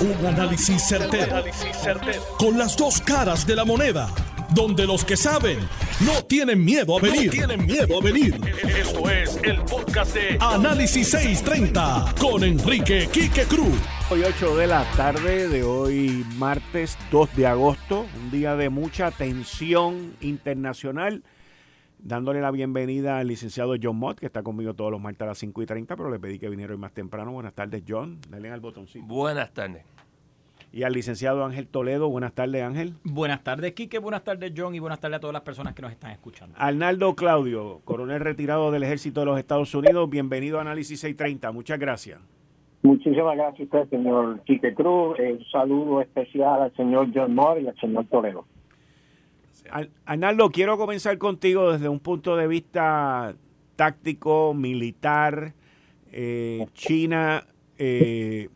Un análisis certero, Con las dos caras de la moneda. Donde los que saben no tienen miedo a venir. tienen miedo a venir. Esto es el podcast de Análisis 630 con Enrique Quique Cruz. Hoy 8 de la tarde de hoy martes 2 de agosto, un día de mucha tensión internacional dándole la bienvenida al licenciado John Mott, que está conmigo todos los martes a las 5 y 30, pero le pedí que viniera hoy más temprano. Buenas tardes, John. Dale al botoncito. Buenas tardes. Y al licenciado Ángel Toledo. Buenas tardes, Ángel. Buenas tardes, Quique. Buenas tardes, John. Y buenas tardes a todas las personas que nos están escuchando. Arnaldo Claudio, coronel retirado del Ejército de los Estados Unidos. Bienvenido a Análisis 630. Muchas gracias. Muchísimas gracias a usted, señor Quique Cruz. Un saludo especial al señor John Moore y al señor Toledo. Arnaldo, quiero comenzar contigo desde un punto de vista táctico, militar. Eh, China eh,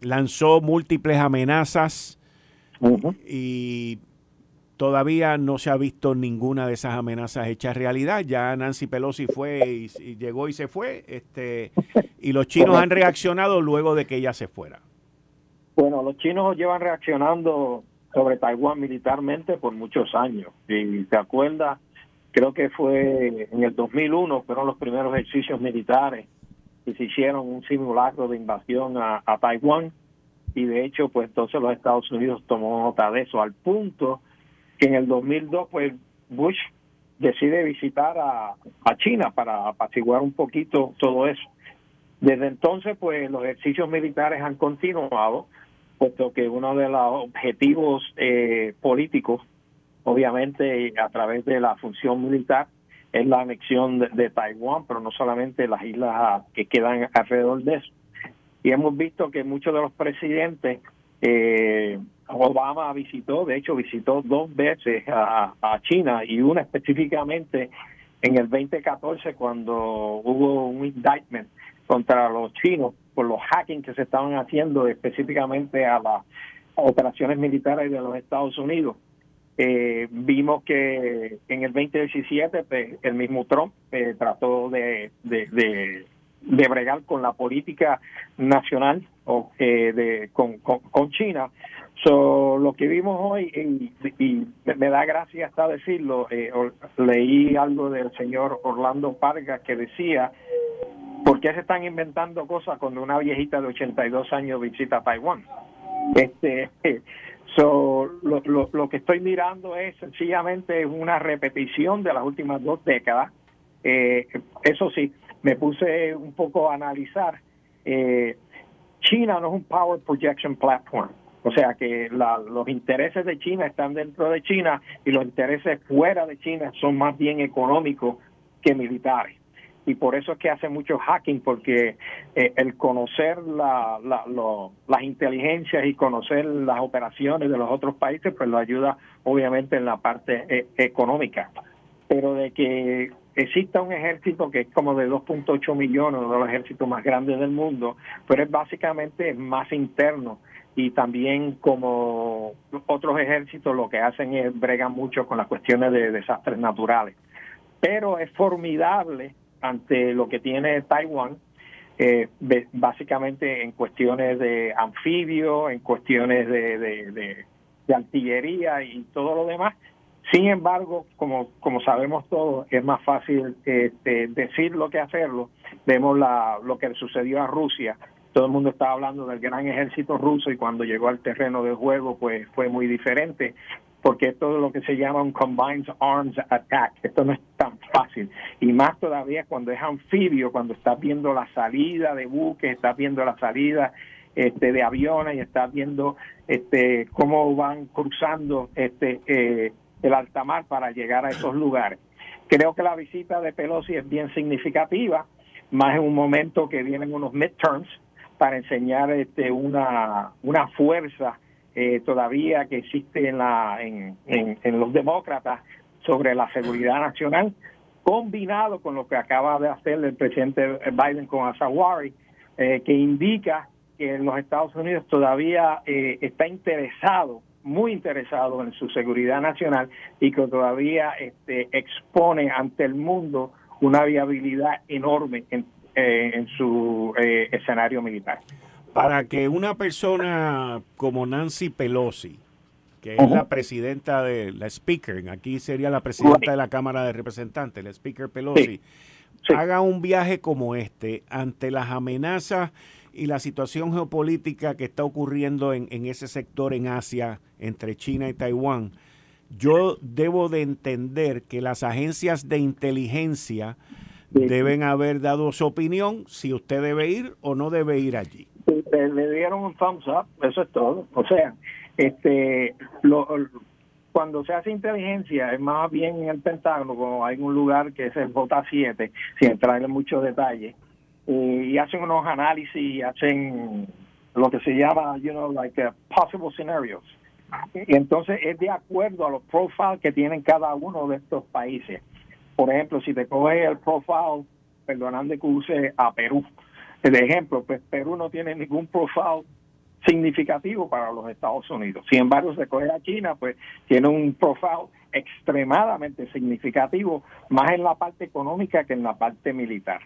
lanzó múltiples amenazas y todavía no se ha visto ninguna de esas amenazas hechas realidad. Ya Nancy Pelosi fue y, llegó y se fue, este, y los chinos han reaccionado luego de que ella se fuera. Bueno, los chinos llevan reaccionando sobre Taiwán militarmente por muchos años. Y te acuerdas, creo que fue en el 2001, fueron los primeros ejercicios militares que se hicieron un simulacro de invasión a, Taiwán. Y de hecho, pues entonces los Estados Unidos tomó nota de eso, al punto que en el 2002, pues Bush decide visitar a, a China para apaciguar un poquito todo eso. Desde entonces, pues los ejercicios militares han continuado puesto que uno de los objetivos eh, políticos, obviamente a través de la función militar, es la anexión de, Taiwán, pero no solamente las islas que quedan alrededor de eso. Y hemos visto que muchos de los presidentes, eh, Obama visitó, de hecho visitó dos veces a, a China y una específicamente en el 2014 cuando hubo un indictment contra los chinos por los hacking que se estaban haciendo específicamente a las operaciones militares de los Estados Unidos. Eh, vimos que en el 2017 pues, el mismo Trump eh, trató de, de, bregar con la política nacional o, eh, de, con, con, China. So, lo que vimos hoy, y, me da gracia hasta decirlo, leí algo del señor Orlando Parga que decía ¿Por qué se están inventando cosas cuando una viejita de 82 años visita Taiwán? Este, so, lo, que estoy mirando es sencillamente una repetición de las últimas dos décadas. Eh, eso sí, me puse un poco a analizar. Eh, China no es un Power Projection Platform. O sea que los intereses de China están dentro de China y los intereses fuera de China son más bien económicos que militares y por eso es que hace mucho hacking, porque eh, el conocer la, las inteligencias y conocer las operaciones de los otros países, pues lo ayuda obviamente en la parte eh, económica. Pero de que exista un ejército que es como de 2.8 millones, uno de los ejércitos más grandes del mundo, pero es básicamente más interno y también como otros ejércitos lo que hacen es bregan mucho con las cuestiones de desastres naturales. Pero es formidable ante lo que tiene Taiwán, eh, básicamente en cuestiones de anfibio, en cuestiones de, de, artillería y todo lo demás. Sin embargo, como, como sabemos todos, es más fácil este, decirlo que hacerlo. Vemos la, lo que sucedió a Rusia. Todo el mundo estaba hablando del gran ejército ruso y cuando llegó al terreno de juego, pues fue muy diferente porque esto es lo que se llama un Combined Arms Attack. Esto no es tan fácil. Y más todavía cuando es anfibio, cuando estás viendo la salida de buques, estás viendo la salida este, de aviones y estás viendo este, cómo van cruzando este, eh, el alta mar para llegar a esos lugares. Creo que la visita de Pelosi es bien significativa, más en un momento que vienen unos midterms para enseñar este, una, una fuerza eh, todavía que existe en, la, en, en, los demócratas sobre la seguridad nacional, combinado con lo que acaba de hacer el presidente Biden con Azawari, eh, que indica que en los Estados Unidos todavía eh, está interesado, muy interesado en su seguridad nacional y que todavía este, expone ante el mundo una viabilidad enorme en, en su escenario militar. Para que una persona como Nancy Pelosi, que es la presidenta de la Speaker, aquí sería la presidenta de la Cámara de Representantes, la Speaker Pelosi, haga un viaje como este ante las amenazas y la situación geopolítica que está ocurriendo en, en ese sector en Asia, entre China y Taiwán, yo debo de entender que las agencias de inteligencia deben haber dado su opinión si usted debe ir o no debe ir allí. Le, dieron un thumbs up, eso es todo. O sea, este, lo, cuando se hace inteligencia, es más bien en el Pentágono, como hay un lugar que es el J7, sin entrar en muchos detalles, y hacen unos análisis, hacen lo que se llama, you know, like uh, possible scenarios. Y entonces es de acuerdo a los profiles que tienen cada uno de estos países. Por ejemplo, si te coges el profile, perdonando que use a Perú, el ejemplo, pues Perú no tiene ningún profile significativo para los Estados Unidos. Sin embargo, se coge a China, pues tiene un profile extremadamente significativo, más en la parte económica que en la parte militar.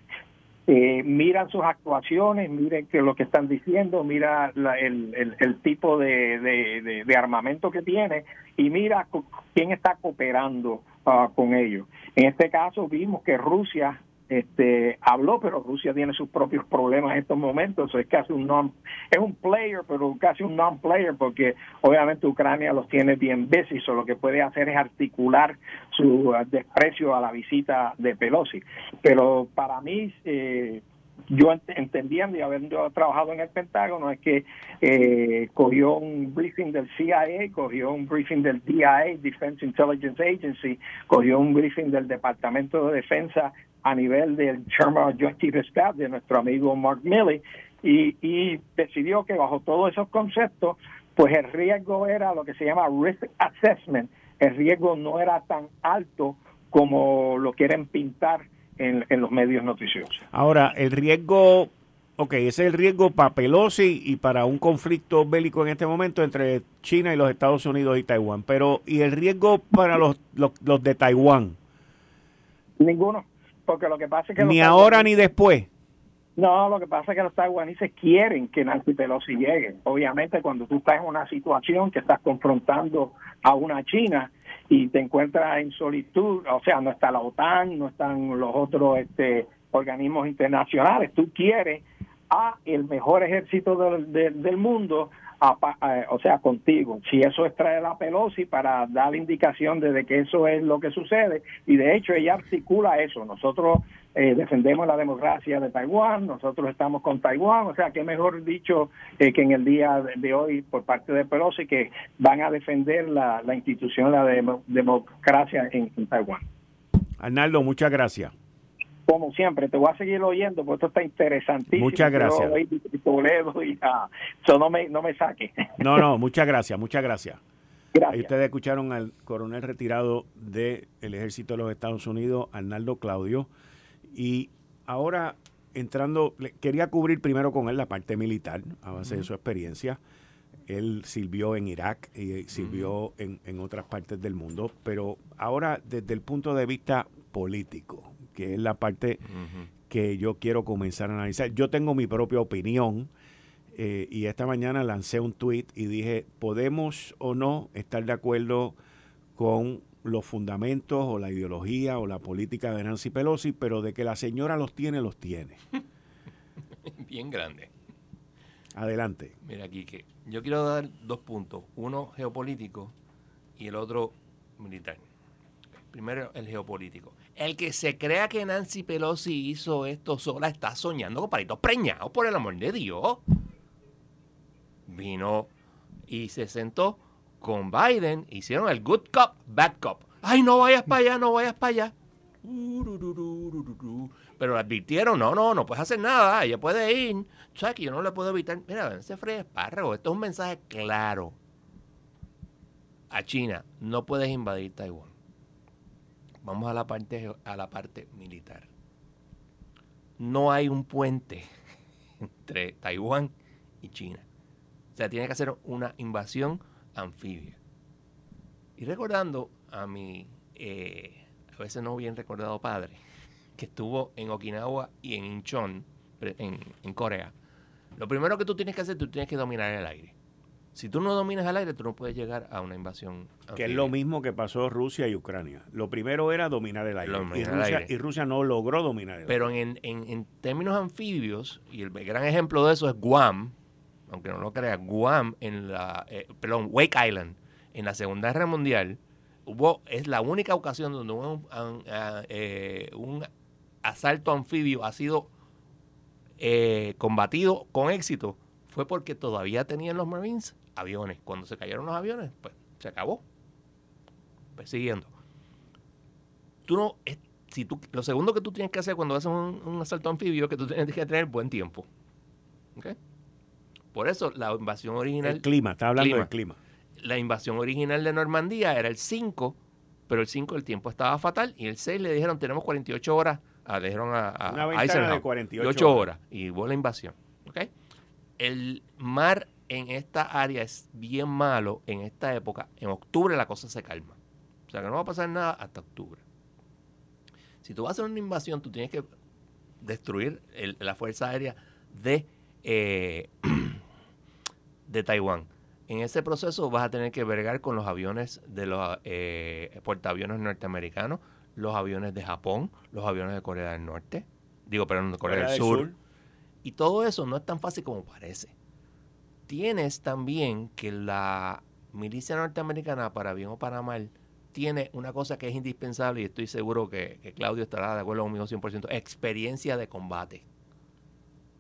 Eh, miran sus actuaciones, miren que lo que están diciendo, mira el, el, tipo de, de, armamento que tiene y mira quién está cooperando ah, con ellos. En este caso vimos que Rusia este habló, pero Rusia tiene sus propios problemas en estos momentos, es casi un non, es un player, pero casi un non-player, porque obviamente Ucrania los tiene bien busy, so lo que puede hacer es articular su desprecio a la visita de Pelosi. Pero para mí, eh, yo entendiendo y habiendo trabajado en el Pentágono es que eh, cogió un briefing del CIA, cogió un briefing del DIA, Defense Intelligence Agency, cogió un briefing del Departamento de Defensa a nivel del Chairman Joint Chief Staff de nuestro amigo Mark Milley y, y decidió que bajo todos esos conceptos pues el riesgo era lo que se llama risk assessment, el riesgo no era tan alto como lo quieren pintar en, los medios noticiosos. Ahora, el riesgo, ok, ese es el riesgo para Pelosi y para un conflicto bélico en este momento entre China y los Estados Unidos y Taiwán, pero ¿y el riesgo para los, los, de Taiwán? Ninguno, porque lo que pasa es que... Ni ahora ni después. No, lo que pasa es que los taiwaneses quieren que Nancy Pelosi llegue. Obviamente, cuando tú estás en una situación que estás confrontando a una China y te encuentras en solitud, o sea, no está la OTAN, no están los otros este, organismos internacionales, tú quieres a el mejor ejército del, del, mundo, o sea, contigo. Si eso es traer a Pelosi para dar indicación de que eso es lo que sucede, y de hecho ella articula eso. Nosotros eh, defendemos la democracia de Taiwán, nosotros estamos con Taiwán, o sea, que mejor dicho eh, que en el día de hoy por parte de Pelosi que van a defender la, institución, la democracia en, Taiwán. Arnaldo, muchas gracias como siempre, te voy a seguir oyendo porque esto está interesantísimo. Muchas gracias. Y, ah, no me, no me saque. No, no, muchas gracias, muchas gracias. Gracias. ustedes escucharon al coronel retirado del Ejército de los Estados Unidos, Arnaldo Claudio. Y ahora, entrando, quería cubrir primero con él la parte militar, a base de su experiencia. Él sirvió en Irak y sirvió en, en, otras partes del mundo, pero ahora desde el punto de vista político, que es la parte que yo quiero comenzar a analizar. Yo tengo mi propia opinión eh, y esta mañana lancé un tweet y dije, ¿podemos o no estar de acuerdo con los fundamentos o la ideología o la política de Nancy Pelosi, pero de que la señora los tiene, los tiene. Bien grande. Adelante. Mira, aquí que yo quiero dar dos puntos, uno geopolítico y el otro militar. Primero el geopolítico. El que se crea que Nancy Pelosi hizo esto sola está soñando con palitos preñados, por el amor de Dios. Vino y se sentó con Biden hicieron el good cop, bad cop. Ay, no vayas para allá, no vayas para allá. Pero le advirtieron, no, no, no puedes hacer nada, ella puede ir. O que yo no le puedo evitar. Mira, se fría espárrago. Esto es un mensaje claro a China. No puedes invadir Taiwán. Vamos a la parte, a la parte militar. No hay un puente entre Taiwán y China. O sea, tiene que hacer una invasión anfibia. Y recordando a mi, eh, a veces no bien recordado padre, que estuvo en Okinawa y en Incheon, en, Corea, Lo primero que tú tienes que hacer, tú tienes que dominar el aire. Si tú no dominas el aire, tú no puedes llegar a una invasión. Que es lo mismo que pasó Rusia y Ucrania. Lo primero era dominar el aire. Y el Rusia, aire. y Rusia no logró dominar el aire. Pero en, en- en términos anfibios, y el gran ejemplo de eso es Guam, aunque no lo creas, Guam, en la, eh, perdón, Wake Island, en la Segunda Guerra Mundial, hubo, es la única ocasión donde hubo un, an- a- eh, un asalto anfibio ha sido eh, combatido con éxito, fue porque todavía tenían los Marines aviones. Cuando se cayeron los aviones, pues se acabó. Persiguiendo. Tú no, es- si tú, lo segundo que tú tienes que hacer cuando haces un, un asalto anfibio es que tú tienes que tener buen tiempo. ¿Ok? Por eso la invasión original el clima, está hablando clima. del clima. la invasión original de Normandía era el 5, pero el 5 el tiempo estaba fatal y el 6 le dijeron tenemos 48 horas, ah, le dijeron a, a Una ventana de 48 ocho horas. horas y hubo la invasión. ¿ok? El mar en esta área es bien malo en esta época. En octubre la cosa se calma. O sea que no va a pasar nada hasta octubre. Si tú vas a hacer una invasión, tú tienes que destruir el- la fuerza aérea de, eh, de Taiwán. En ese proceso vas a tener que bregar con los aviones de los eh, portaaviones norteamericanos, los aviones de Japón, los aviones de Corea del Norte, digo, perdón, de Corea, del Sur. Y todo eso no es tan fácil como parece. Tienes también que la milicia norteamericana, para bien o para mal, tiene una cosa que es indispensable y estoy seguro que, que Claudio estará de acuerdo conmigo 100%, experiencia de combate.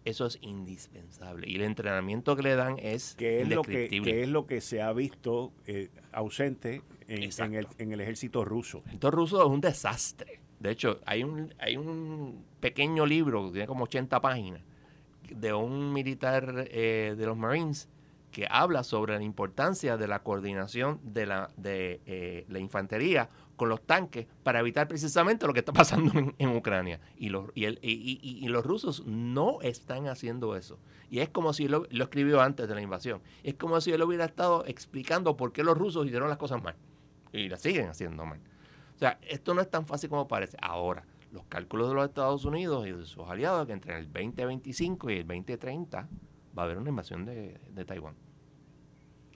Eso es indispensable. Y el entrenamiento que le dan es que es lo que, es lo que se ha visto eh, ausente en el, en el ejército ruso. El ejército ruso es un desastre. De hecho, hay un, hay un pequeño libro que tiene como 80 páginas de un militar eh, de los Marines que habla sobre la importancia de la coordinación de la, de, eh, la infantería con los tanques para evitar precisamente lo que está pasando en, Ucrania. Y los, y, el- y- los rusos no están haciendo eso. Y es como si lo, lo escribió antes de la invasión. Es como si él hubiera estado explicando por qué los rusos hicieron las cosas mal. Y las siguen haciendo mal. O sea, esto no es tan fácil como parece. Ahora, los cálculos de los Estados Unidos y de sus aliados que entre el 2025 y el 2030 va a haber una invasión de, de Taiwán.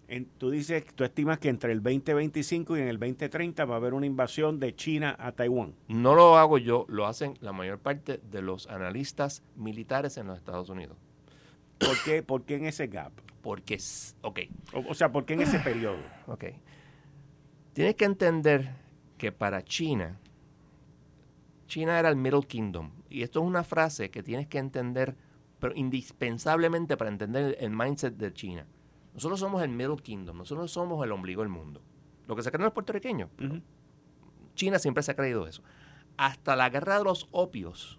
En- tú dices, tú estimas que entre el 2025 y en el 2030 va a haber una invasión de China a Taiwán. No lo hago yo, lo hacen la mayor parte de los analistas militares en los Estados Unidos. ¿Por qué, por qué en ese gap? Porque, ok, O, o sea, ¿por qué en ese periodo? ok. Tienes que entender que para China, China era el Middle Kingdom. Y esto es una frase que tienes que entender, pero indispensablemente para entender el mindset de China. Nosotros somos el Middle Kingdom, nosotros somos el ombligo del mundo. Lo que se creen los puertorriqueños. China siempre se ha creído eso. Hasta la guerra de los opios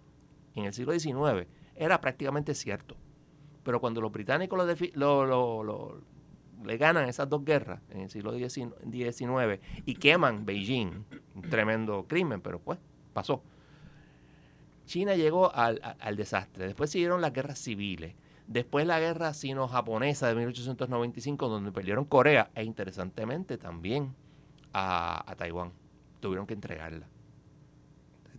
en el siglo XIX era prácticamente cierto. Pero cuando los británicos lo defi- lo- lo- lo- le ganan esas dos guerras en el siglo XIX y queman Beijing, un tremendo crimen, pero pues pasó. China llegó al, al desastre. Después siguieron las guerras civiles. Después la guerra sino-japonesa de 1895, donde perdieron Corea e interesantemente también a, Taiwán. Tuvieron que entregarla.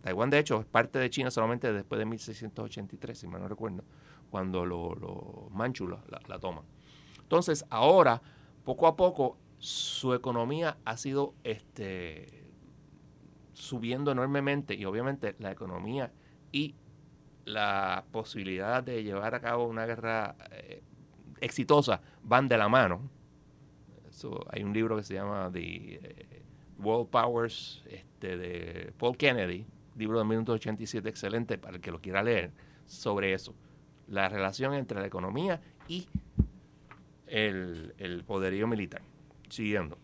Taiwán, de hecho, es parte de China solamente después de 1683, si mal no recuerdo, cuando los lo la toman. Entonces, ahora, poco a poco, su economía ha sido este, subiendo enormemente y obviamente la economía y la posibilidad de llevar a cabo una guerra eh, exitosa van de la mano. So, hay un libro que se llama The eh, World Powers este, de Paul Kennedy, libro de 1987, excelente para el que lo quiera leer, sobre eso. La relación entre la economía y el, el poderío militar. Siguiendo.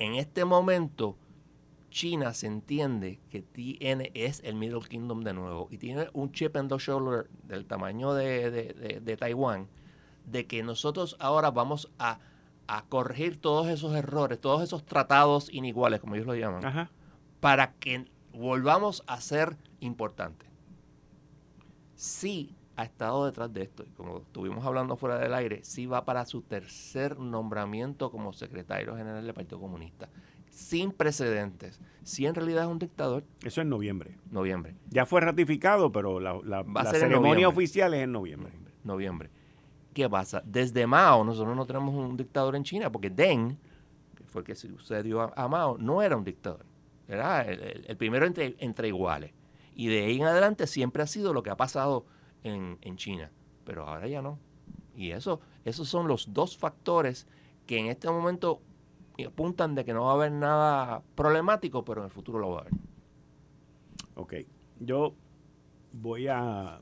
En este momento, China se entiende que tiene, es el Middle Kingdom de nuevo y tiene un chip en the shoulder del tamaño de, de- de- de Taiwán, de que nosotros ahora vamos a, a corregir todos esos errores, todos esos tratados iniguales, como ellos lo llaman, Ajá. para que volvamos a ser importantes. Sí ha estado detrás de esto, y como estuvimos hablando fuera del aire, sí va para su tercer nombramiento como secretario general del Partido Comunista, sin precedentes. Si en realidad es un dictador, Eso en noviembre. noviembre. Ya fue ratificado, pero la, ceremonia oficial es en noviembre. noviembre. ¿Qué pasa? Desde Mao nosotros no tenemos un dictador en China porque Deng, que fue el que sucedió a, a Mao, no era un dictador. Era el, el- el primero entre, entre iguales. Y de ahí en adelante siempre ha sido lo que ha pasado en, en China. Pero ahora ya no. Y eso, esos son los dos factores que en este momento apuntan de que no va a haber nada problemático, pero en el futuro lo va a haber. Ok, yo voy a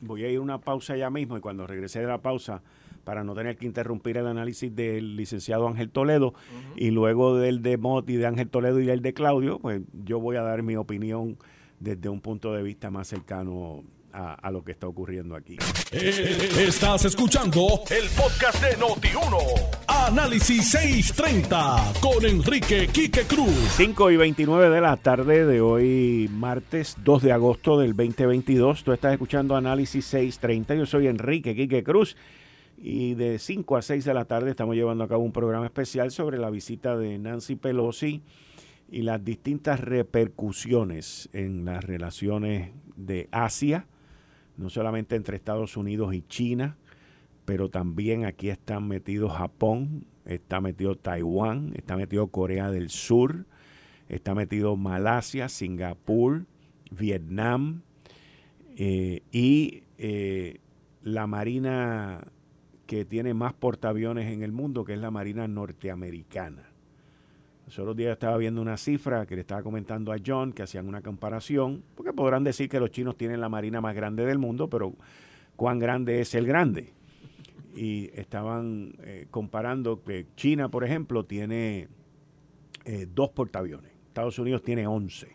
voy a ir a una pausa ya mismo y cuando regrese de la pausa, para no tener que interrumpir el análisis del licenciado Ángel Toledo y luego del de Mott y de Ángel Toledo y el de Claudio, pues yo voy a dar mi opinión desde un punto de vista más cercano a, a lo que está ocurriendo aquí. Eh, Estás escuchando el podcast de Noti1. Análisis 630 con Enrique Quique Cruz. 5 y 29 de la tarde de hoy, martes 2 de agosto del 2022. Tú estás escuchando Análisis 630. Yo soy Enrique Quique Cruz. Y de 5 a 6 de la tarde estamos llevando a cabo un programa especial sobre la visita de Nancy Pelosi y las distintas repercusiones en las relaciones de Asia, no solamente entre Estados Unidos y China, pero también aquí están metidos Japón, está metido Taiwán, está metido Corea del Sur, está metido Malasia, Singapur, Vietnam eh, y eh, la Marina que tiene más portaaviones en el mundo, que es la Marina norteamericana. Los otros días estaba viendo una cifra que le estaba comentando a John, que hacían una comparación, porque podrán decir que los chinos tienen la marina más grande del mundo, pero ¿cuán grande es el grande? Y estaban eh, comparando que China, por ejemplo, tiene eh, dos portaaviones, Estados Unidos tiene 11.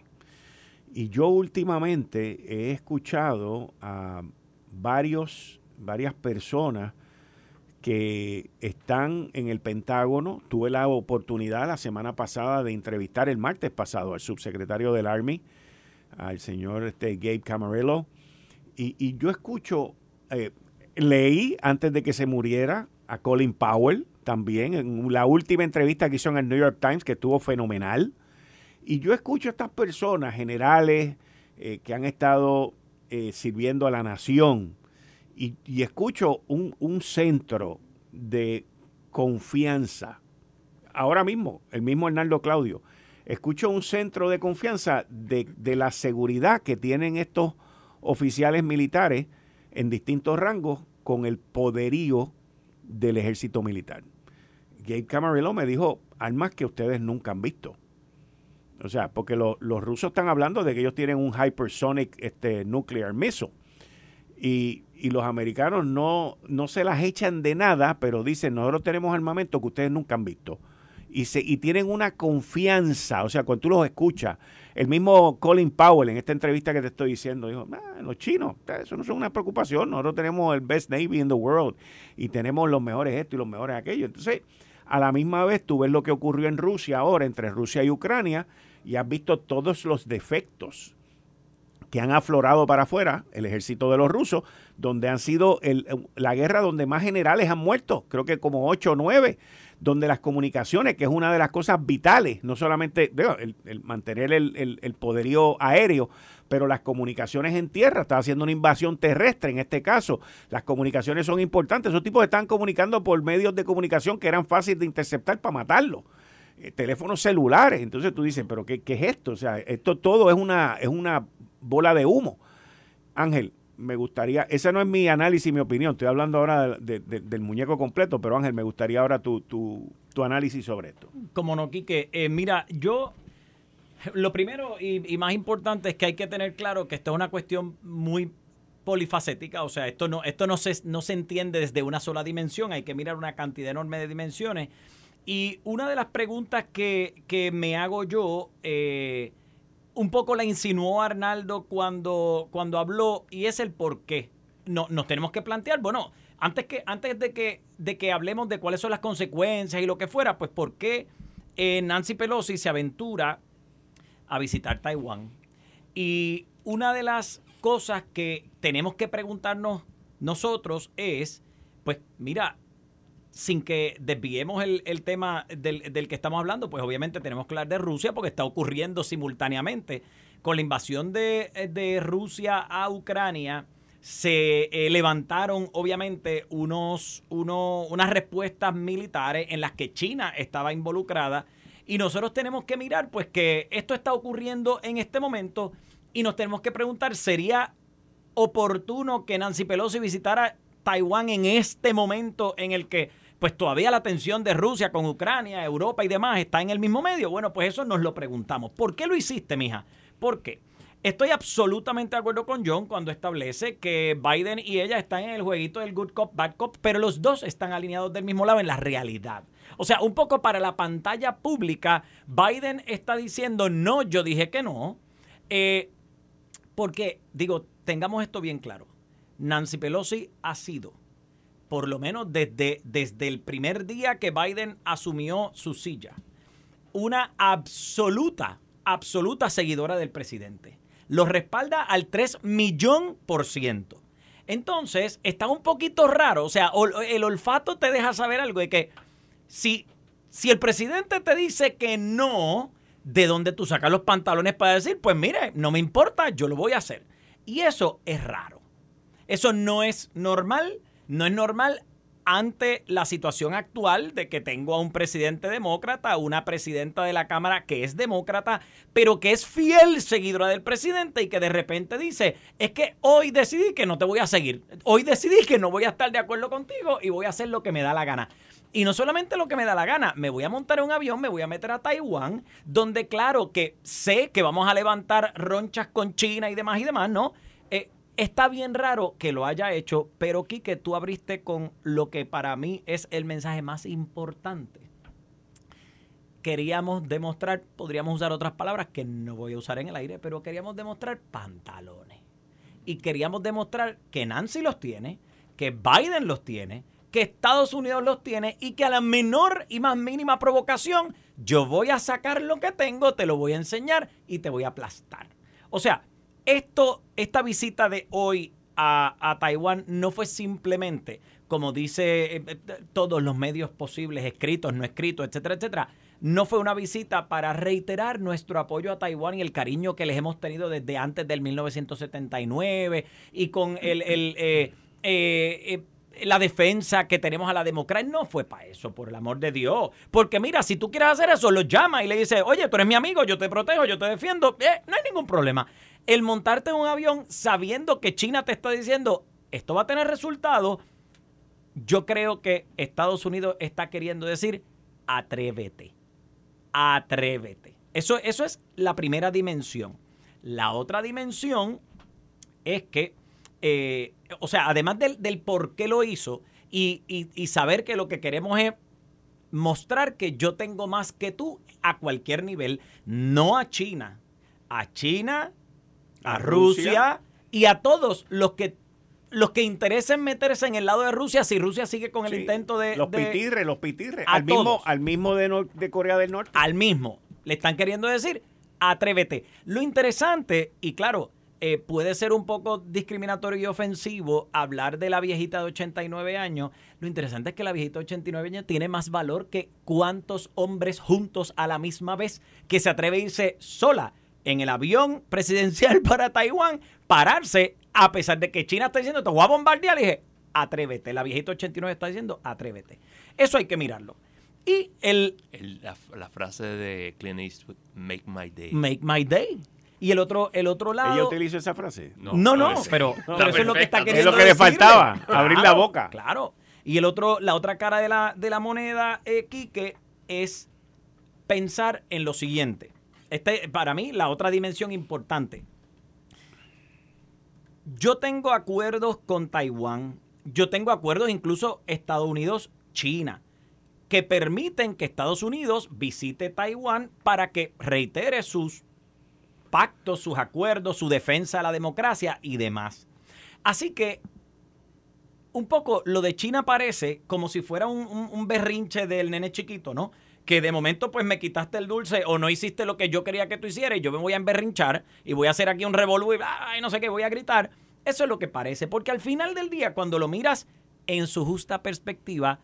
Y yo últimamente he escuchado a varios, varias personas que están en el Pentágono. Tuve la oportunidad la semana pasada de entrevistar el martes pasado al subsecretario del Army, al señor este, Gabe Camarillo. Y, yo escucho, eh, leí antes de que se muriera a Colin Powell también, en la última entrevista que hizo en el New York Times, que estuvo fenomenal. Y yo escucho a estas personas, generales, eh, que han estado eh, sirviendo a la nación, y, escucho un, un, centro de confianza. Ahora mismo, el mismo Hernando Claudio, escucho un centro de confianza de, de la seguridad que tienen estos oficiales militares en distintos rangos con el poderío del ejército militar. Gabe Camarillo me dijo armas que ustedes nunca han visto. O sea, porque lo, los rusos están hablando de que ellos tienen un hypersonic este, nuclear missile. Y, y, los americanos no, no se las echan de nada, pero dicen, nosotros tenemos armamento que ustedes nunca han visto. Y, se, y tienen una confianza, o sea, cuando tú los escuchas, el mismo Colin Powell en esta entrevista que te estoy diciendo, dijo, ah, los chinos, eso no es una preocupación, nosotros tenemos el best Navy in the world y tenemos los mejores esto y los mejores aquello. Entonces, a la misma vez tú ves lo que ocurrió en Rusia ahora, entre Rusia y Ucrania, y has visto todos los defectos que han aflorado para afuera el ejército de los rusos, donde han sido la guerra donde más generales han muerto, creo que como 8 o 9, donde las comunicaciones, que es una de las cosas vitales, no solamente el, mantener el, poderío aéreo, pero las comunicaciones en tierra, está haciendo una invasión terrestre en este caso, las comunicaciones son importantes, esos tipos están comunicando por medios de comunicación que eran fáciles de interceptar para matarlos teléfonos celulares. Entonces tú dices, pero qué, qué, es esto? O sea, esto todo es una, es una bola de humo. Ángel, me gustaría, ese no es mi análisis, mi opinión, estoy hablando ahora de, de, del muñeco completo, pero Ángel, me gustaría ahora tu, tu, tu análisis sobre esto. Como no, Quique, eh, mira, yo, lo primero y, y más importante es que hay que tener claro que esto es una cuestión muy polifacética, o sea, esto no, esto no se, no se entiende desde una sola dimensión, hay que mirar una cantidad enorme de dimensiones. Y una de las preguntas que, que me hago yo, eh, un poco la insinuó Arnaldo cuando, cuando habló, y es el por qué. No, nos tenemos que plantear, bueno, antes, que, antes de, que, de que hablemos de cuáles son las consecuencias y lo que fuera, pues por qué eh, Nancy Pelosi se aventura a visitar Taiwán. Y una de las cosas que tenemos que preguntarnos nosotros es, pues mira, sin que desviemos el, el tema del, del, que estamos hablando, pues obviamente tenemos que hablar de Rusia porque está ocurriendo simultáneamente con la invasión de, de Rusia a Ucrania. se eh, levantaron obviamente unos, uno- unas respuestas militares en las que China estaba involucrada y nosotros tenemos que mirar pues que esto está ocurriendo en este momento y nos tenemos que preguntar, ¿sería oportuno que Nancy Pelosi visitara Taiwán en este momento en el que pues todavía la tensión de Rusia con Ucrania, Europa y demás está en el mismo medio? Bueno, pues eso nos lo preguntamos. ¿Por qué lo hiciste, mija? ¿Por qué? Estoy absolutamente de acuerdo con John cuando establece que Biden y ella están en el jueguito del good cop, bad cop, pero los dos están alineados del mismo lado en la realidad. O sea, un poco para la pantalla pública, Biden está diciendo, no, yo dije que no. Eh, porque, digo, tengamos esto bien claro. Nancy Pelosi ha sido, por lo menos desde, desde el primer día que Biden asumió su silla, una absoluta, absoluta seguidora del presidente. Lo respalda al 3 millón por ciento. Entonces, está un poquito raro. O sea, el olfato te deja saber algo de que si, si el presidente te dice que no, ¿de dónde tú sacas los pantalones para decir, pues mire, no me importa, yo lo voy a hacer? Y eso es raro. Eso no es normal, no es normal ante la situación actual de que tengo a un presidente demócrata, una presidenta de la Cámara que es demócrata, pero que es fiel seguidora del presidente y que de repente dice, es que hoy decidí que no te voy a seguir, hoy decidí que no voy a estar de acuerdo contigo y voy a hacer lo que me da la gana. Y no solamente lo que me da la gana, me voy a montar un avión, me voy a meter a Taiwán, donde claro que sé que vamos a levantar ronchas con China y demás y demás, ¿no? Eh, está bien raro que lo haya hecho, pero Quique, tú abriste con lo que para mí es el mensaje más importante. Queríamos demostrar, podríamos usar otras palabras que no voy a usar en el aire, pero queríamos demostrar pantalones. Y queríamos demostrar que Nancy los tiene, que Biden los tiene, que Estados Unidos los tiene y que a la menor y más mínima provocación yo voy a sacar lo que tengo, te lo voy a enseñar y te voy a aplastar. O sea, esto, esta visita de hoy a, a Taiwán no fue simplemente, como dice eh, eh, todos los medios posibles, escritos, no escritos, etcétera, etcétera, no fue una visita para reiterar nuestro apoyo a Taiwán y el cariño que les hemos tenido desde antes del 1979 y con el, el, eh, eh, eh, la defensa que tenemos a la democracia. No fue para eso, por el amor de Dios. Porque mira, si tú quieres hacer eso, lo llama y le dice, oye, tú eres mi amigo, yo te protejo, yo te defiendo. No hay ningún problema. El montarte en un avión sabiendo que China te está diciendo, esto va a tener resultados, yo creo que Estados Unidos está queriendo decir, atrévete, atrévete. Eso, eso es la primera dimensión. La otra dimensión es que, eh, o sea, además del, del por qué lo hizo y, y- y saber que lo que queremos es mostrar que yo tengo más que tú a cualquier nivel, no a China, a China, a, A Rusia, Rusia. y a todos los que los que interesen meterse en el lado de Rusia si Rusia sigue con el Sí, intento de Los de- pitirres, los pitirres. Al mismo, al mismo de, de Corea del Norte. al mismo. Le están queriendo decir, atrévete. Lo interesante, y claro, eh, puede ser un poco discriminatorio y ofensivo hablar de la viejita de 89 años. Lo interesante es que la viejita de 89 años tiene más valor que cuántos hombres juntos a la misma vez que se atreve a irse sola en el avión presidencial para Taiwán, pararse, a pesar de que China está diciendo, te voy a bombardear, le dije, atrévete. La viejita 89 está diciendo, atrévete. Eso hay que mirarlo. Y el El- la, la frase de Clint Eastwood, make my day. Make My Day. Y el otro, el otro lado. ¿Ella utilizó esa frase? No, no, pero, eso es lo que está queriendo Es lo que le faltaba, abrir la boca. Claro. Y el otro, la otra cara de la, de la moneda, eh, Quique, es pensar en lo siguiente. Este, para mí, la otra dimensión importante. Yo tengo acuerdos con Taiwán. Yo tengo acuerdos incluso Estados Unidos-China que permiten que Estados Unidos visite Taiwán para que reitere sus pactos, sus acuerdos, su defensa a la democracia y demás. Así que un poco lo de China parece como si fuera un- un berrinche del nene chiquito, ¿no? Que de momento pues me quitaste el dulce o no hiciste lo que yo quería que tú hicieras yo me voy a emberrinchar y voy a hacer aquí un revolú y no sé qué, voy a gritar. Eso es lo que parece, porque al final del día cuando lo miras en su justa perspectiva,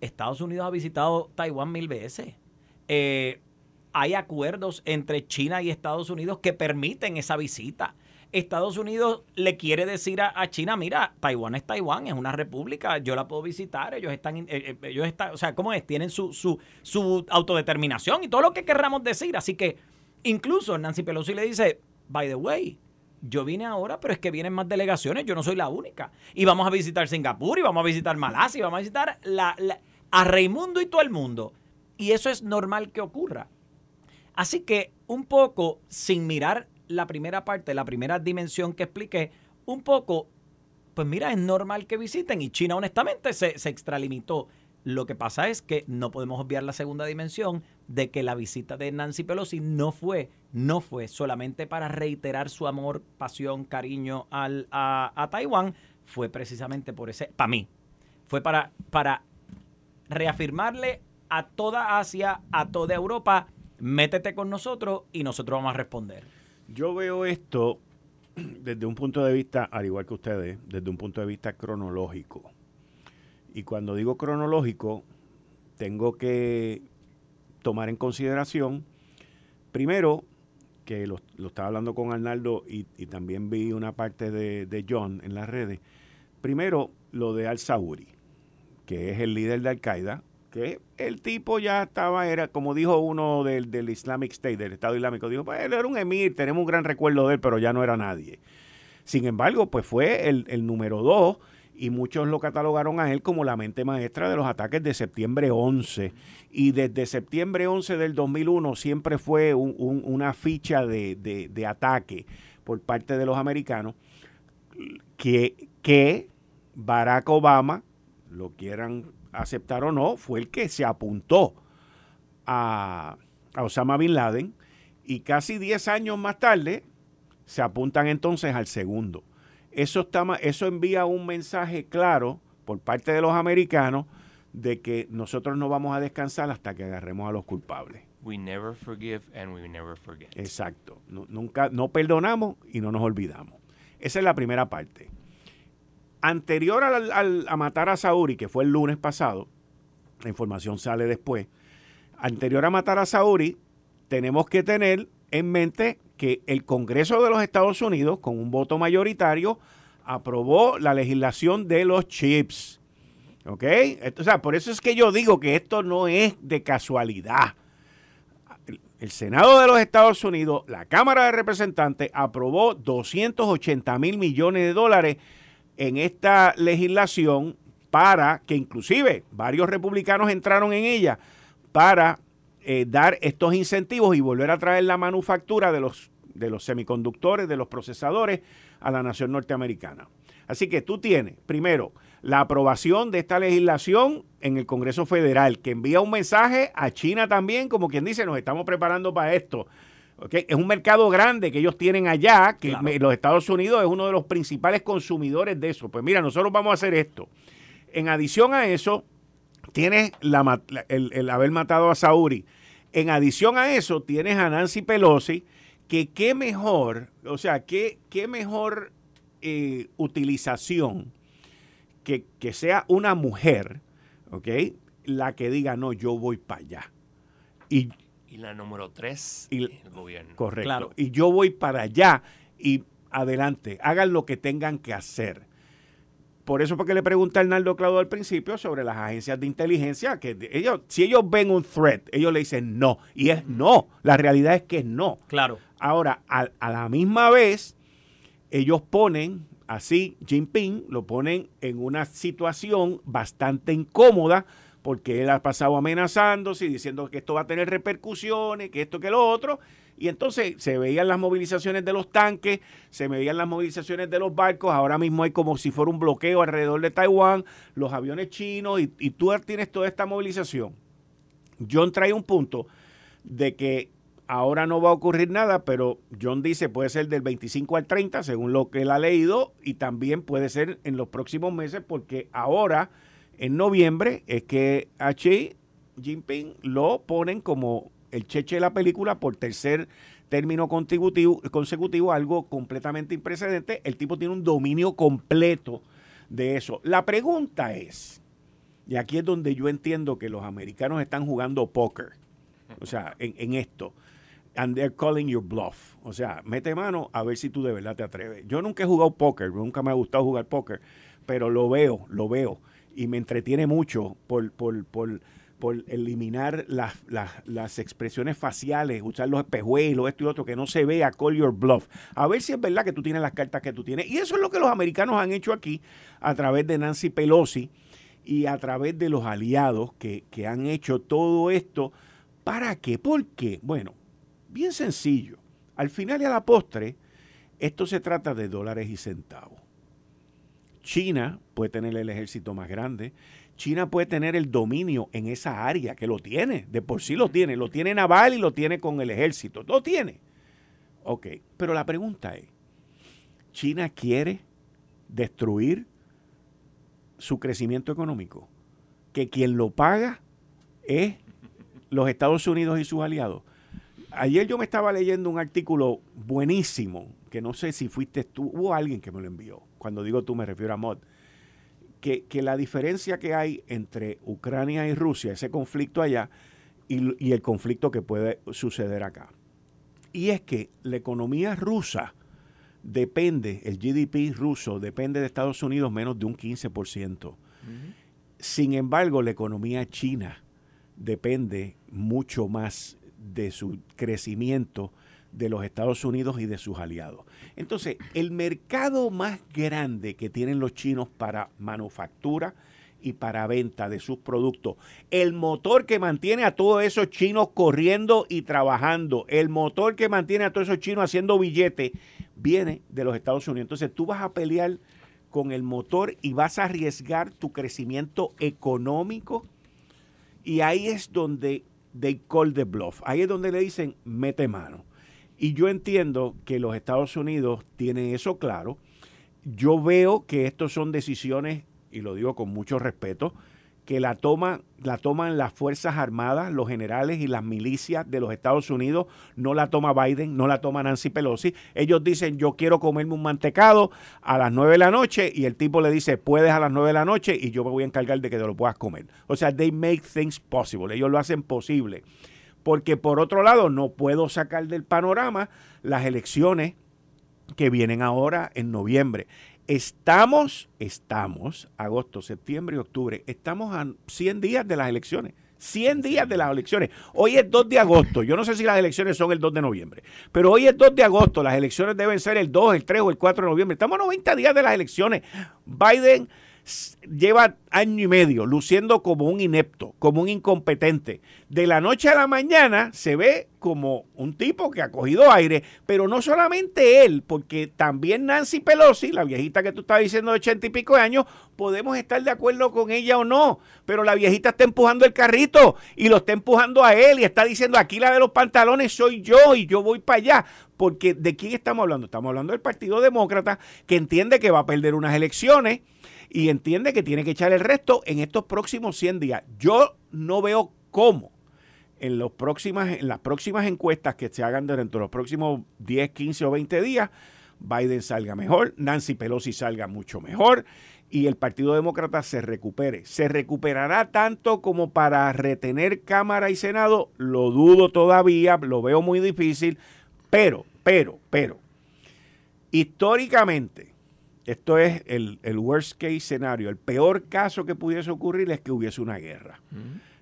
Estados Unidos ha visitado Taiwán mil veces. Eh, hay acuerdos entre China y Estados Unidos que permiten esa visita. Estados Unidos le quiere decir a, China, mira, Taiwán es Taiwán, es una república, yo la puedo visitar, ellos están, eh, eh, ellos están, o sea, ¿cómo es? Tienen su, su, su autodeterminación y todo lo que querramos decir. Así que incluso Nancy Pelosi le dice, by the way, yo vine ahora, pero es que vienen más delegaciones, yo no soy la única. Y vamos a visitar Singapur, y vamos a visitar Malasia, y vamos a visitar a Raimundo y todo el mundo. Y eso es normal que ocurra. Así que un poco, sin mirar la primera parte, la primera dimensión que expliqué, un poco, pues mira, es normal que visiten y China honestamente se, se extralimitó. Lo que pasa es que no podemos obviar la segunda dimensión de que la visita de Nancy Pelosi no fue, no fue solamente para reiterar su amor, pasión, cariño al, a, a Taiwán, fue precisamente por ese, para mí, fue para, para reafirmarle a toda Asia, a toda Europa, métete con nosotros y nosotros vamos a responder. Yo veo esto desde un punto de vista, al igual que ustedes, desde un punto de vista cronológico. Y cuando digo cronológico, tengo que tomar en consideración, primero, que lo, estaba hablando con Arnaldo y, también vi una parte de, John en las redes. Primero, lo de Al-Sauri, que es el líder de Al-Qaeda, que el tipo ya estaba, era como dijo uno del, del Islamic State, del Estado Islámico, dijo, pues él era un emir, tenemos un gran recuerdo de él, pero ya no era nadie. Sin embargo, pues fue el, el número dos y muchos lo catalogaron a él como la mente maestra de los ataques de septiembre 11. Y desde septiembre 11 del 2001 siempre fue una ficha de, de, ataque por parte de los americanos que, que Barack Obama, lo quieran aceptar o no, fue el que se apuntó a, a Osama Bin Laden y casi 10 años más tarde se apuntan entonces al segundo. Eso, está, eso envía un mensaje claro por parte de los americanos de que nosotros no vamos a descansar hasta que agarremos a los culpables. We never forgive and we never forget. Exacto. nunca, no perdonamos y no nos olvidamos. Esa es la primera parte. Anterior a matar a Sauri, que fue el lunes pasado, la información sale después, anterior a matar a Sauri, tenemos que tener en mente que el Congreso de los Estados Unidos, con un voto mayoritario, aprobó la legislación de los chips. ¿Ok? O sea, por eso es que yo digo que esto no es de casualidad. El Senado de los Estados Unidos, la Cámara de Representantes, aprobó 280 mil millones de dólares en esta legislación para que inclusive varios republicanos entraron en ella para eh, dar estos incentivos y volver a traer la manufactura de los de los semiconductores, de los procesadores a la nación norteamericana. Así que tú tienes, primero, la aprobación de esta legislación en el Congreso Federal, que envía un mensaje a China también, como quien dice, nos estamos preparando para esto. Es un mercado grande que ellos tienen allá, que los Estados Unidos es uno de los principales consumidores de eso. Pues mira, nosotros vamos a hacer esto. En adición a eso, tienes el haber matado a Sauri. En adición a eso, tienes a Nancy Pelosi, que qué mejor, o sea, qué, qué mejor eh, utilización que, sea una mujer, ¿ok? La que diga, no, yo voy para allá. Y, la número tres, y, el gobierno. Correcto. Y yo voy para allá y adelante, hagan lo que tengan que hacer. Por eso porque le pregunta a Arnaldo Claudio al principio sobre las agencias de inteligencia, que ellos, si ellos ven un threat, ellos le dicen no. Y es no. La realidad es que es no. Claro. Ahora, a, la misma vez, ellos ponen así, Jinping lo ponen en una situación bastante incómoda porque él ha pasado amenazándose y diciendo que esto va a tener repercusiones, que esto, que lo otro. Y entonces se veían las movilizaciones de los tanques, se veían las movilizaciones de los barcos, ahora mismo hay como si fuera un bloqueo alrededor de Taiwán, los aviones chinos, y, y tú tienes toda esta movilización. John trae un punto de que Ahora no va a ocurrir nada, pero John dice puede ser del 25 al 30, según lo que él ha leído, y también puede ser en los próximos meses, porque ahora, en noviembre, es que a Xi Jinping lo ponen como el cheche de la película por tercer término consecutivo, consecutivo, algo completamente imprecedente. El tipo tiene un dominio completo de eso. La pregunta es, y aquí es donde yo entiendo que los americanos están jugando póker, o sea, en, en esto and they're calling your bluff. O sea, mete mano a ver si tú de verdad te atreves. Yo nunca he jugado póker, nunca me ha gustado jugar póker, pero lo veo, lo veo. Y me entretiene mucho por, por, por, por eliminar las, las, las, expresiones faciales, usar los espejuelos, esto y otro, que no se vea call your bluff. A ver si es verdad que tú tienes las cartas que tú tienes. Y eso es lo que los americanos han hecho aquí a través de Nancy Pelosi y a través de los aliados que, que han hecho todo esto. ¿Para qué? ¿Por qué? Bueno, Bien sencillo. Al final y a la postre, esto se trata de dólares y centavos. China puede tener el ejército más grande. China puede tener el dominio en esa área, que lo tiene, de por sí lo tiene. Lo tiene naval y lo tiene con el ejército. Lo tiene. Ok, pero la pregunta es, ¿China quiere destruir su crecimiento económico? Que quien lo paga es los Estados Unidos y sus aliados. Ayer yo me estaba leyendo un artículo buenísimo, que no sé si fuiste tú, hubo alguien que me lo envió. Cuando digo tú me refiero a Mod. Que, la diferencia que hay entre Ucrania y Rusia, ese conflicto allá, y, y, el conflicto que puede suceder acá. Y es que la economía rusa depende, el GDP ruso depende de Estados Unidos menos de un 15%. Sin embargo, la economía china depende mucho más de su crecimiento de los Estados Unidos y de sus aliados. Entonces, el mercado más grande que tienen los chinos para manufactura y para venta de sus productos, el motor que mantiene a todos esos chinos corriendo y trabajando, el motor que mantiene a todos esos chinos haciendo billetes, viene de los Estados Unidos. Entonces, tú vas a pelear con el motor y vas a arriesgar tu crecimiento económico. Y ahí es donde they call the bluff. Ahí es donde le dicen, mete mano. Y yo entiendo que los Estados Unidos tienen eso claro. Yo veo que estos son decisiones, y lo digo con mucho respeto, que la, toma, la toman las Fuerzas Armadas, los generales y las milicias de los Estados Unidos, no la toma Biden, no la toma Nancy Pelosi. Ellos dicen, yo quiero comerme un mantecado a las 9 de la noche y el tipo le dice, puedes a las 9 de la noche y yo me voy a encargar de que te lo puedas comer. O sea, they make things possible, ellos lo hacen posible. Porque por otro lado, no puedo sacar del panorama las elecciones que vienen ahora en noviembre. Estamos, estamos, agosto, septiembre y octubre, estamos a 100 días de las elecciones. 100 días de las elecciones. Hoy es 2 de agosto. Yo no sé si las elecciones son el 2 de noviembre, pero hoy es 2 de agosto. Las elecciones deben ser el 2, el 3 o el 4 de noviembre. Estamos a 90 días de las elecciones. Biden lleva año y medio luciendo como un inepto, como un incompetente. De la noche a la mañana se ve como un tipo que ha cogido aire, pero no solamente él, porque también Nancy Pelosi, la viejita que tú estás diciendo de ochenta y pico de años, podemos estar de acuerdo con ella o no, pero la viejita está empujando el carrito y lo está empujando a él y está diciendo aquí la de los pantalones soy yo y yo voy para allá. Porque ¿de quién estamos hablando? Estamos hablando del Partido Demócrata que entiende que va a perder unas elecciones y entiende que tiene que echar el resto en estos próximos 100 días. Yo no veo cómo en, en las próximas encuestas que se hagan dentro de los próximos 10, 15 o 20 días, Biden salga mejor, Nancy Pelosi salga mucho mejor y el Partido Demócrata se recupere. ¿Se recuperará tanto como para retener Cámara y Senado? Lo dudo todavía, lo veo muy difícil, pero, pero, pero, históricamente, esto es el, worst case escenario. El peor caso que pudiese ocurrir es que hubiese una guerra.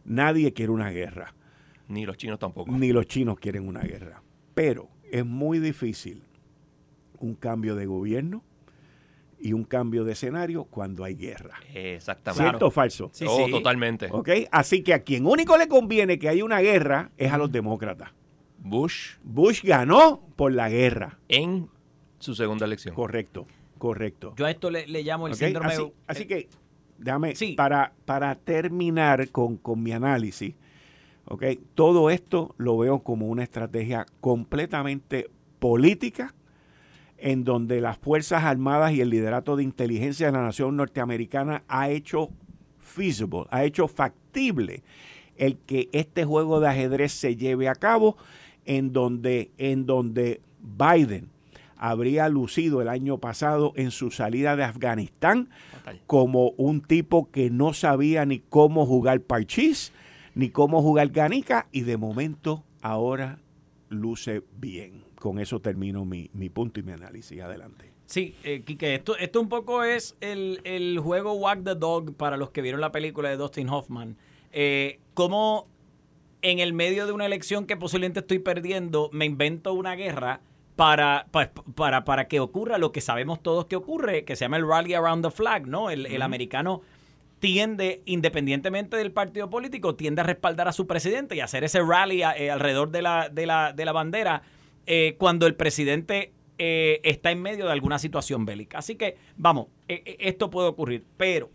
Nadie quiere una guerra. Ni los chinos tampoco. Ni los chinos quieren una guerra. Pero es muy difícil un cambio de gobierno y un cambio de escenario cuando hay guerra. Exactamente. ¿Cierto o falso? Sí, oh, totalmente. ¿Ok? Así que a quien único le conviene que haya una guerra es a los demócratas. Bush. Bush ganó por la guerra. En su segunda elección. Correcto. Correcto. Yo a esto le, llamo el síndrome... Así, que, déjame, para, para terminar con, mi análisis, okay, todo esto lo veo como una estrategia completamente política en donde las Fuerzas Armadas y el liderato de inteligencia de la nación norteamericana ha hecho feasible, ha hecho factible el que este juego de ajedrez se lleve a cabo en donde, en donde Biden habría lucido el año pasado en su salida de Afganistán como un tipo que no sabía ni cómo jugar parchís, ni cómo jugar ganica, y de momento ahora luce bien. Con eso termino mi, punto y mi análisis. Adelante. Sí, eh, Quique, esto, esto un poco es el, juego Walk the Dog para los que vieron la película de Dustin Hoffman. Eh, ¿Cómo en el medio de una elección que posiblemente estoy perdiendo, me invento una guerra para, para, para, que ocurra lo que sabemos todos que ocurre, que se llama el rally around the flag, ¿no? El, americano tiende, independientemente del partido político, tiende a respaldar a su presidente y hacer ese rally eh, alrededor de la, de la, de la bandera eh, cuando el presidente eh, está en medio de alguna situación bélica. Así que, vamos, esto puede ocurrir, pero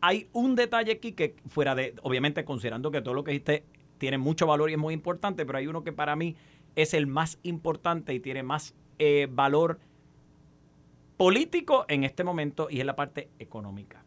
hay un detalle aquí que fuera de, obviamente considerando que todo lo que dijiste tiene mucho valor y es muy importante, pero hay uno que para mí es el más importante y tiene más eh, valor político en este momento y es la parte económica.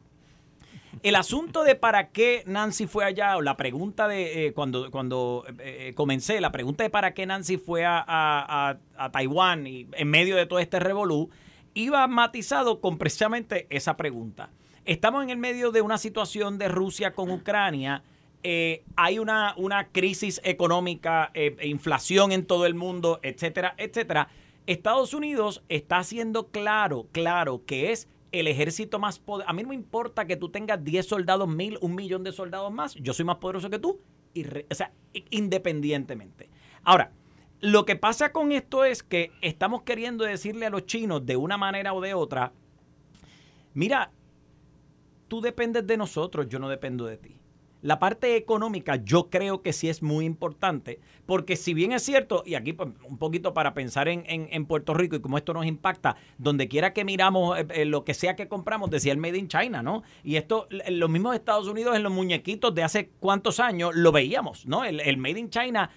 El asunto de para qué Nancy fue allá, o la pregunta de eh, cuando, cuando eh, comencé, la pregunta de para qué Nancy fue a, Taiwán y en medio de todo este revolú, iba matizado con precisamente esa pregunta. Estamos en el medio de una situación de Rusia con Ucrania eh, hay una, crisis económica, eh, e inflación en todo el mundo, etcétera, etcétera. Estados Unidos está haciendo claro, claro, que es el ejército más poderoso. A mí no me importa que tú tengas 10 soldados, mil, un millón de soldados más. Yo soy más poderoso que tú. O sea, independientemente. Ahora, lo que pasa con esto es que estamos queriendo decirle a los chinos de una manera o de otra, mira, tú dependes de nosotros, yo no dependo de ti. La parte económica yo creo que sí es muy importante, porque si bien es cierto, y aquí pues, un poquito para pensar en, en, Puerto Rico y cómo esto nos impacta, donde quiera que miramos eh, eh, lo que sea que compramos, decía el Made in China, ¿no? Y esto, los mismos Estados Unidos, en los muñequitos de hace cuántos años, lo veíamos, ¿no? El, Made in China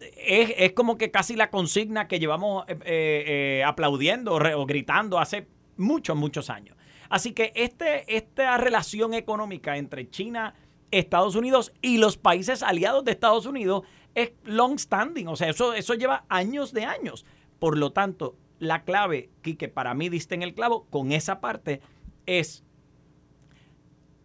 es, es, como que casi la consigna que llevamos eh, aplaudiendo o gritando hace muchos, muchos años. Así que este, esta relación económica entre China Estados Unidos y los países aliados de Estados Unidos es long standing, o sea, eso, eso lleva años de años. Por lo tanto, la clave, que para mí diste en el clavo con esa parte, es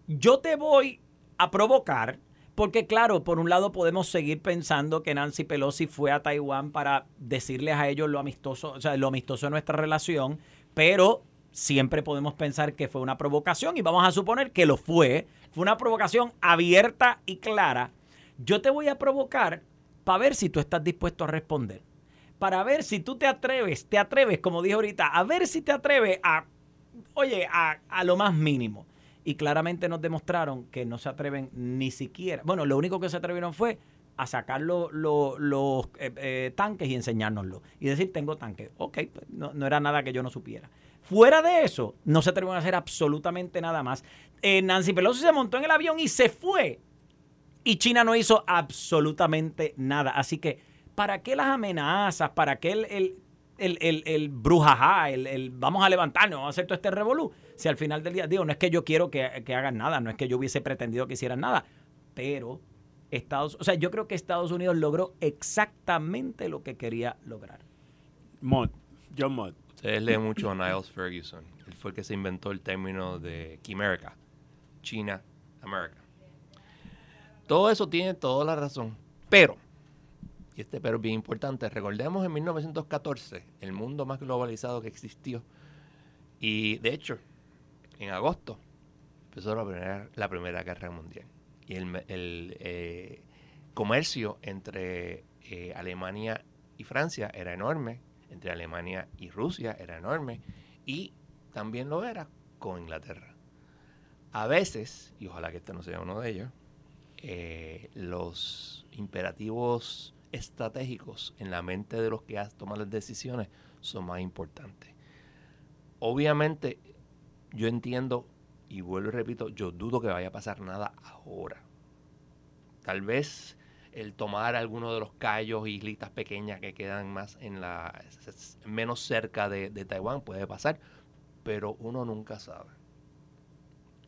yo te voy a provocar, porque claro, por un lado podemos seguir pensando que Nancy Pelosi fue a Taiwán para decirles a ellos lo amistoso, o sea, lo amistoso de nuestra relación, pero siempre podemos pensar que fue una provocación y vamos a suponer que lo fue. Fue una provocación abierta y clara. Yo te voy a provocar para ver si tú estás dispuesto a responder. Para ver si tú te atreves, te atreves, como dije ahorita, a ver si te atreves a, oye, a, lo más mínimo. Y claramente nos demostraron que no se atreven ni siquiera. Bueno, lo único que se atrevieron fue a sacar los eh, eh, tanques y enseñárnoslo. Y decir, tengo tanques. Ok, pues, no, no era nada que yo no supiera. Fuera de eso, no se atrevieron a hacer absolutamente nada más. Eh, Nancy Pelosi se montó en el avión y se fue. Y China no hizo absolutamente nada. Así que, ¿para qué las amenazas? ¿Para qué el, el, el, el, brujajá? El, vamos a levantarnos, vamos a hacer todo este revolú. Si al final del día, digo, no es que yo quiero que, que hagan nada, no es que yo hubiese pretendido que hicieran nada, pero Estados, o sea, yo creo que Estados Unidos logró exactamente lo que quería lograr. Mod, John Mod. Ustedes leen mucho a Niles Ferguson. Él fue el que se inventó el término de Quimérica, China, América. Todo eso tiene toda la razón. Pero, y este pero es bien importante, recordemos en 1914, el mundo más globalizado que existió. Y de hecho, en agosto empezó la primera, la primera Guerra Mundial. Y el, eh, comercio entre eh, Alemania y Francia era enorme entre Alemania y Rusia era enorme y también lo era con Inglaterra. A veces, y ojalá que este no sea uno de ellos, eh, los imperativos estratégicos en la mente de los que toman las decisiones son más importantes. Obviamente, yo entiendo, y vuelvo y repito, yo dudo que vaya a pasar nada ahora. Tal vez el tomar alguno de los callos y islitas pequeñas que quedan más en la menos cerca de, Taiwán puede pasar, pero uno nunca sabe.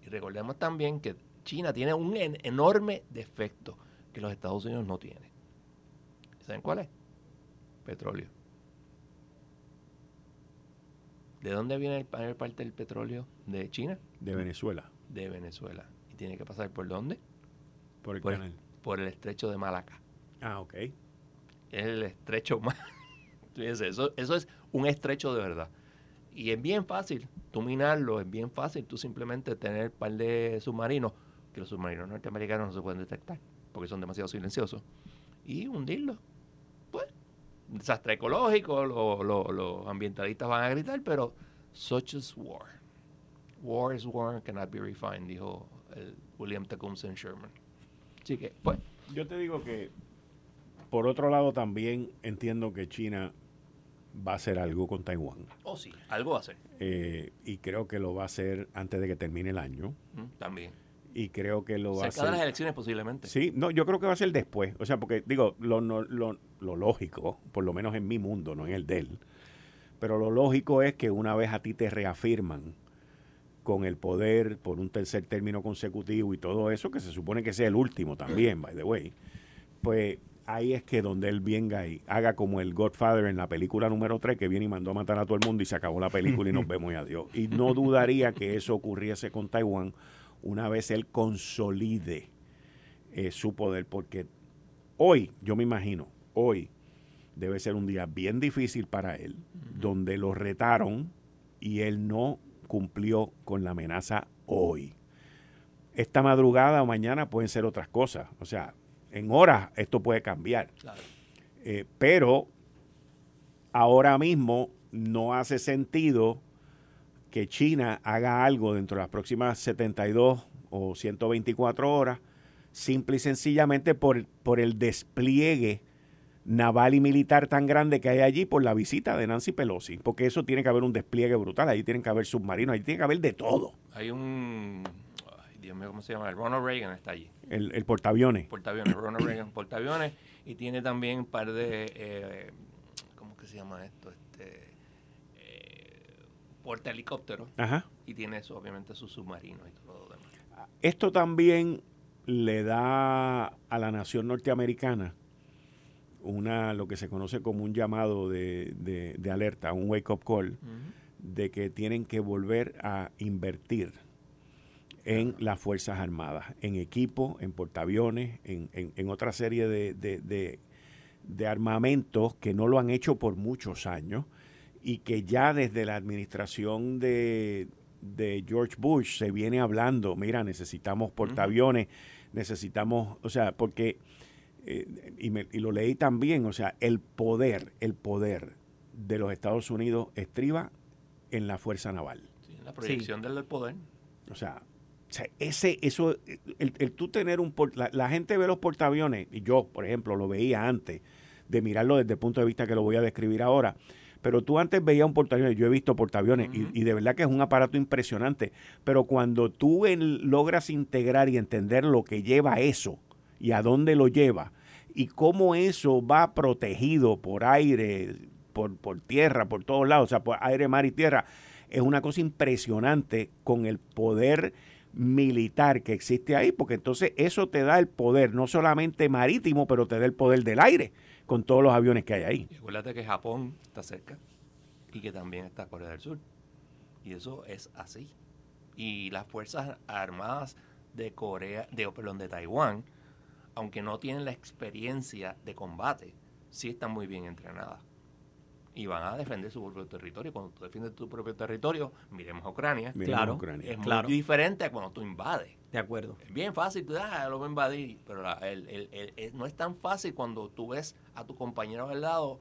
Y recordemos también que China tiene un enorme defecto que los Estados Unidos no tienen. ¿Saben cuál es? Petróleo. ¿De dónde viene el mayor parte del petróleo de China? De Venezuela. De Venezuela. ¿Y tiene que pasar por dónde? Por el canal por el estrecho de Malaca. Ah, ok. Es el estrecho más. Fíjense, eso, eso es un estrecho de verdad. Y es bien fácil, tú minarlo, es bien fácil, tú simplemente tener un par de submarinos, que los submarinos norteamericanos no se pueden detectar, porque son demasiado silenciosos, y hundirlos. Pues, desastre ecológico, lo- lo- los ambientalistas van a gritar, pero such is war. War is war, cannot be refined, dijo el William Tecumseh Sherman. Así que, pues, Yo te digo que, por otro lado, también entiendo que China va a hacer algo con Taiwán. oh sí, algo va a hacer. Eh, y creo que lo va a hacer antes de que termine el año. Mm, También. Y creo que lo va a Cerca de las hacer. elecciones posiblemente. Sí, no, yo creo que va a ser después. O sea, porque digo, lo, no- lo, lo lógico, por lo menos en mi mundo, no en el de él, pero lo lógico es que una vez a ti te reafirman con el poder por un tercer término consecutivo y todo eso, que se supone que sea el último también, by the way, pues ahí es que donde él venga y haga como el Godfather en la película número 3, que viene y mandó a matar a todo el mundo y se acabó la película y nos vemos y adiós. Y no dudaría que eso ocurriese con Taiwán una vez él consolide eh, su poder, porque hoy, yo me imagino, hoy debe ser un día bien difícil para él, donde lo retaron y él no cumplió con la amenaza hoy. Esta madrugada o mañana pueden ser otras cosas, o sea, en horas esto puede cambiar, Claro. Eh, pero ahora mismo no hace sentido que China haga algo dentro de las próximas 72 o 124 horas, simple y sencillamente por, por el despliegue naval y militar tan grande que hay allí por la visita de Nancy Pelosi, porque eso tiene que haber un despliegue brutal, allí tienen que haber submarinos, allí tiene que haber de todo, Hay un. Ay, Dios mío, ¿cómo se llama? El Ronald Reagan está allí. el, el portaaviones. Portaaviones, Ronald Reagan, portaaviones. Y tiene también un par de. eh, ¿Cómo que se llama esto? Este. Eh, porta helicópteros. Ajá. Y tiene eso, obviamente, sus submarinos y todo lo demás. Esto también le da a la nación norteamericana una lo que se conoce como un llamado de, de- de alerta, un wake up call, de que tienen que volver a invertir en las Fuerzas Armadas, en equipo, en portaaviones, en, en- en otra serie de, de- de- de armamentos que no lo han hecho por muchos años y que ya desde la administración de, de George Bush se viene hablando, mira, necesitamos portaaviones, necesitamos, o sea, porque, eh, y, me- y lo leí también, o sea, el poder, el poder de los Estados Unidos estriba en la Fuerza Naval. Sí, la proyección del poder. O sea, o sea, ese, eso, el, el tú tener un la, la gente ve los portaaviones, y yo, por ejemplo, lo veía antes de mirarlo desde el punto de vista que lo voy a describir ahora. Pero tú antes veías un portaaviones, yo he visto portaaviones, y- y, de verdad que es un aparato impresionante. Pero cuando tú en- logras integrar y entender lo que lleva eso y a dónde lo lleva, y cómo eso va protegido por aire, por, por tierra, por todos lados, o sea, por aire, mar y tierra, es una cosa impresionante con el poder militar que existe ahí, porque entonces eso te da el poder, no solamente marítimo, pero te da el poder del aire, con todos los aviones que hay ahí. Y acuérdate que Japón está cerca y que también está Corea del Sur. Y eso es así. Y las Fuerzas Armadas de Corea, de, perdón, de Taiwán, aunque no tienen la experiencia de combate, sí están muy bien entrenadas. Y van a defender su propio territorio. Cuando tú defiendes tu propio territorio, miremos a Ucrania, Miremos Claro. Ucrania. es Claro. muy diferente a cuando tú invades. De acuerdo. Es bien fácil, tú ah, lo voy a invadir, pero la- el- el- el- el- no es tan fácil cuando tú ves a tu compañero al lado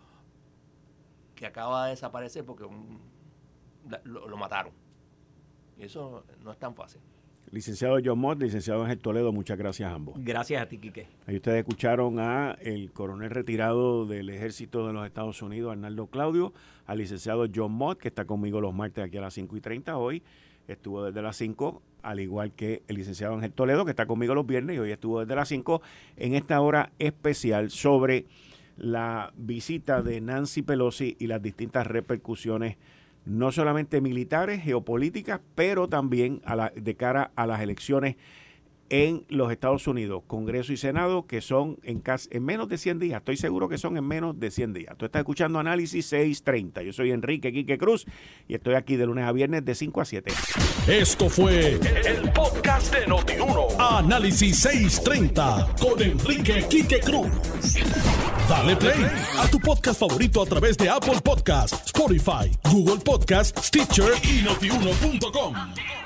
que acaba de desaparecer porque un- la- lo, lo mataron. Y eso no es tan fácil. Licenciado John Mott, licenciado Ángel Toledo, muchas gracias a ambos. Gracias a ti, Quique. Ahí ustedes escucharon a el coronel retirado del ejército de los Estados Unidos, Arnaldo Claudio, al licenciado John Mott, que está conmigo los martes aquí a las 5 y 30 hoy. Estuvo desde las 5, al igual que el licenciado Ángel Toledo, que está conmigo los viernes y hoy estuvo desde las 5 en esta hora especial sobre la visita de Nancy Pelosi y las distintas repercusiones, no solamente militares, geopolíticas, pero también a la- de cara a las elecciones en los Estados Unidos, Congreso y Senado, que son en, en menos de 100 días. Estoy seguro que son en menos de 100 días. Tú estás escuchando Análisis 630. Yo soy Enrique Quique Cruz y estoy aquí de lunes a viernes de 5 a 7. Esto fue el podcast de Notiuno. Análisis 630 con Enrique Quique Cruz. Dale play a tu podcast favorito a través de Apple Podcasts, Spotify, Google Podcasts, Stitcher y notiuno.com.